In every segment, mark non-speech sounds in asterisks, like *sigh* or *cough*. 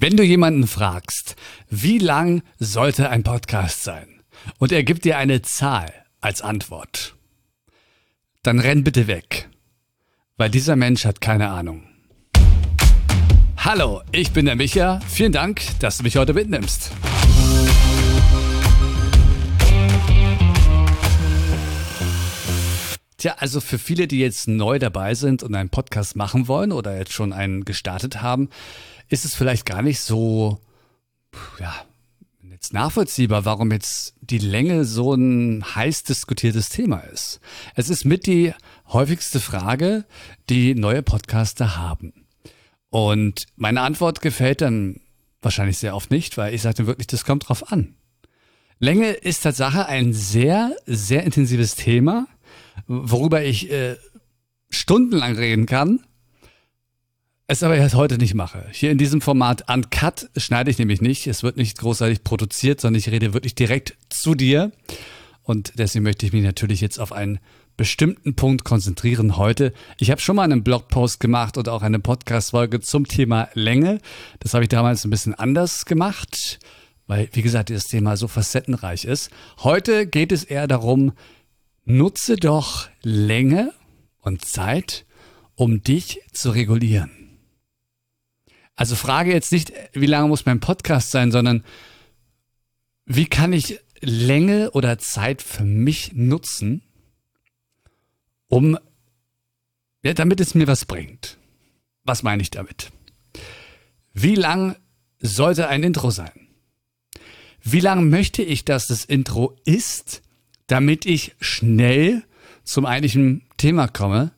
Wenn du jemanden fragst, wie lang sollte ein Podcast sein? Und er gibt dir eine Zahl als Antwort. Dann renn bitte weg. Weil dieser Mensch hat keine Ahnung. Hallo, ich bin der Micha. Vielen Dank, dass du mich heute mitnimmst. Tja, also für viele, die jetzt neu dabei sind und einen Podcast machen wollen oder jetzt schon einen gestartet haben, ist es vielleicht gar nicht so, ja, jetzt nachvollziehbar, warum jetzt die Länge so ein heiß diskutiertes Thema ist. Es ist mit die häufigste Frage, die neue Podcaster haben. Und meine Antwort gefällt dann wahrscheinlich sehr oft nicht, weil ich sage wirklich, das kommt drauf an. Länge ist Tatsache ein sehr, sehr intensives Thema, worüber ich äh, stundenlang reden kann es aber jetzt heute nicht mache. Hier in diesem Format Uncut schneide ich nämlich nicht. Es wird nicht großartig produziert, sondern ich rede wirklich direkt zu dir. Und deswegen möchte ich mich natürlich jetzt auf einen bestimmten Punkt konzentrieren heute. Ich habe schon mal einen Blogpost gemacht und auch eine Podcast-Folge zum Thema Länge. Das habe ich damals ein bisschen anders gemacht, weil, wie gesagt, dieses Thema so facettenreich ist. Heute geht es eher darum, nutze doch Länge und Zeit, um dich zu regulieren. Also frage jetzt nicht, wie lange muss mein Podcast sein, sondern wie kann ich Länge oder Zeit für mich nutzen, um, ja, damit es mir was bringt. Was meine ich damit? Wie lang sollte ein Intro sein? Wie lang möchte ich, dass das Intro ist, damit ich schnell zum eigentlichen Thema komme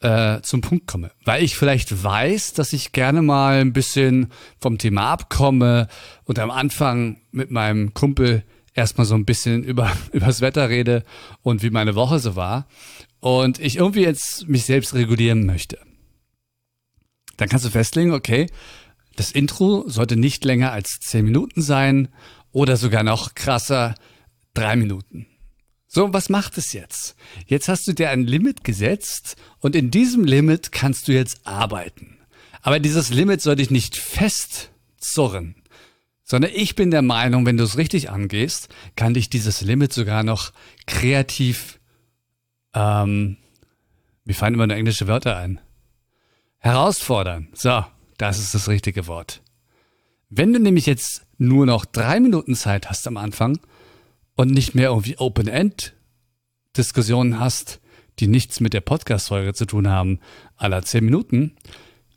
äh, zum Punkt komme. Weil ich vielleicht weiß, dass ich gerne mal ein bisschen vom Thema abkomme und am Anfang mit meinem Kumpel erstmal so ein bisschen *laughs* über übers Wetter rede und wie meine Woche so war und ich irgendwie jetzt mich selbst regulieren möchte. Dann kannst du festlegen, okay, das Intro sollte nicht länger als zehn Minuten sein oder sogar noch krasser drei Minuten. So, was macht es jetzt? Jetzt hast du dir ein Limit gesetzt und in diesem Limit kannst du jetzt arbeiten. Aber dieses Limit soll dich nicht festzurren, sondern ich bin der Meinung, wenn du es richtig angehst, kann dich dieses Limit sogar noch kreativ, ähm, mir fallen immer nur englische Wörter ein, herausfordern. So, das ist das richtige Wort. Wenn du nämlich jetzt nur noch drei Minuten Zeit hast am Anfang, und nicht mehr irgendwie Open-End-Diskussionen hast, die nichts mit der Podcast-Folge zu tun haben, aller zehn Minuten,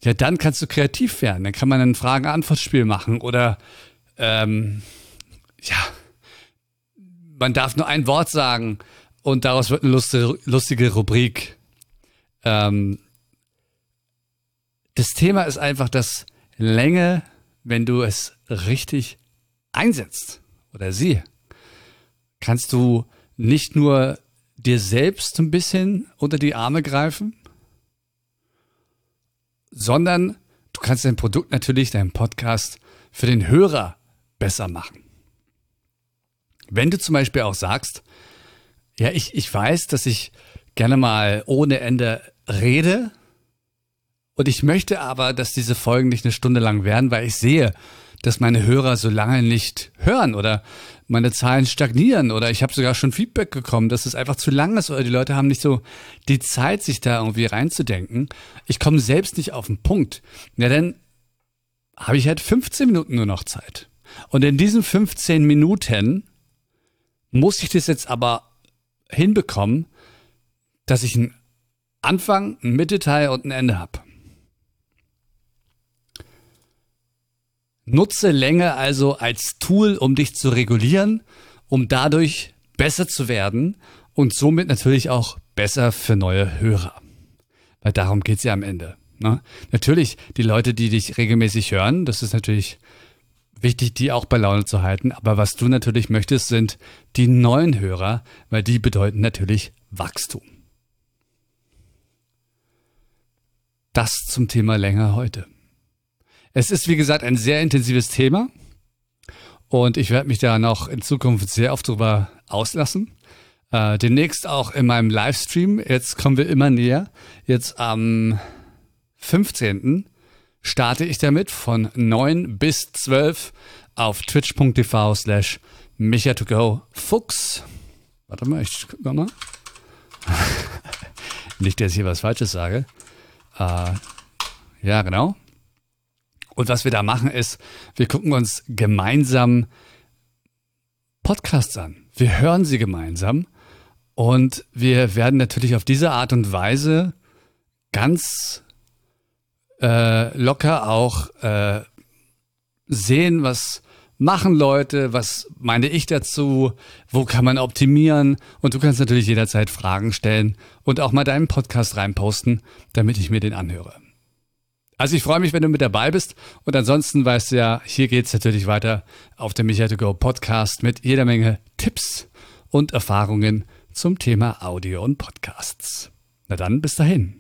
ja, dann kannst du kreativ werden. Dann kann man ein Fragen-Antwort-Spiel machen oder ähm, ja, man darf nur ein Wort sagen und daraus wird eine lustige, lustige Rubrik. Ähm, das Thema ist einfach, dass Länge, wenn du es richtig einsetzt oder sie, kannst du nicht nur dir selbst ein bisschen unter die Arme greifen, sondern du kannst dein Produkt natürlich, deinen Podcast für den Hörer besser machen. Wenn du zum Beispiel auch sagst, ja, ich, ich weiß, dass ich gerne mal ohne Ende rede und ich möchte aber, dass diese Folgen nicht eine Stunde lang werden, weil ich sehe, dass meine Hörer so lange nicht hören oder meine Zahlen stagnieren oder ich habe sogar schon Feedback bekommen, dass es einfach zu lang ist oder die Leute haben nicht so die Zeit, sich da irgendwie reinzudenken. Ich komme selbst nicht auf den Punkt. Ja, dann habe ich halt 15 Minuten nur noch Zeit. Und in diesen 15 Minuten muss ich das jetzt aber hinbekommen, dass ich einen Anfang, einen Mittelteil und ein Ende habe. Nutze Länge also als Tool, um dich zu regulieren, um dadurch besser zu werden und somit natürlich auch besser für neue Hörer. Weil darum geht's ja am Ende. Ne? Natürlich, die Leute, die dich regelmäßig hören, das ist natürlich wichtig, die auch bei Laune zu halten. Aber was du natürlich möchtest, sind die neuen Hörer, weil die bedeuten natürlich Wachstum. Das zum Thema Länge heute. Es ist, wie gesagt, ein sehr intensives Thema. Und ich werde mich da noch in Zukunft sehr oft drüber auslassen. Äh, demnächst auch in meinem Livestream. Jetzt kommen wir immer näher. Jetzt am 15. starte ich damit von 9 bis 12 auf twitch.tv slash micha2go fuchs. Warte mal, ich guck mal. *laughs* Nicht, dass ich hier was Falsches sage. Äh, ja, genau. Und was wir da machen ist, wir gucken uns gemeinsam Podcasts an. Wir hören sie gemeinsam und wir werden natürlich auf diese Art und Weise ganz äh, locker auch äh, sehen, was machen Leute, was meine ich dazu, wo kann man optimieren und du kannst natürlich jederzeit Fragen stellen und auch mal deinen Podcast reinposten, damit ich mir den anhöre. Also ich freue mich, wenn du mit dabei bist und ansonsten weißt du ja, hier geht es natürlich weiter auf dem Michael to Go Podcast mit jeder Menge Tipps und Erfahrungen zum Thema Audio und Podcasts. Na dann, bis dahin.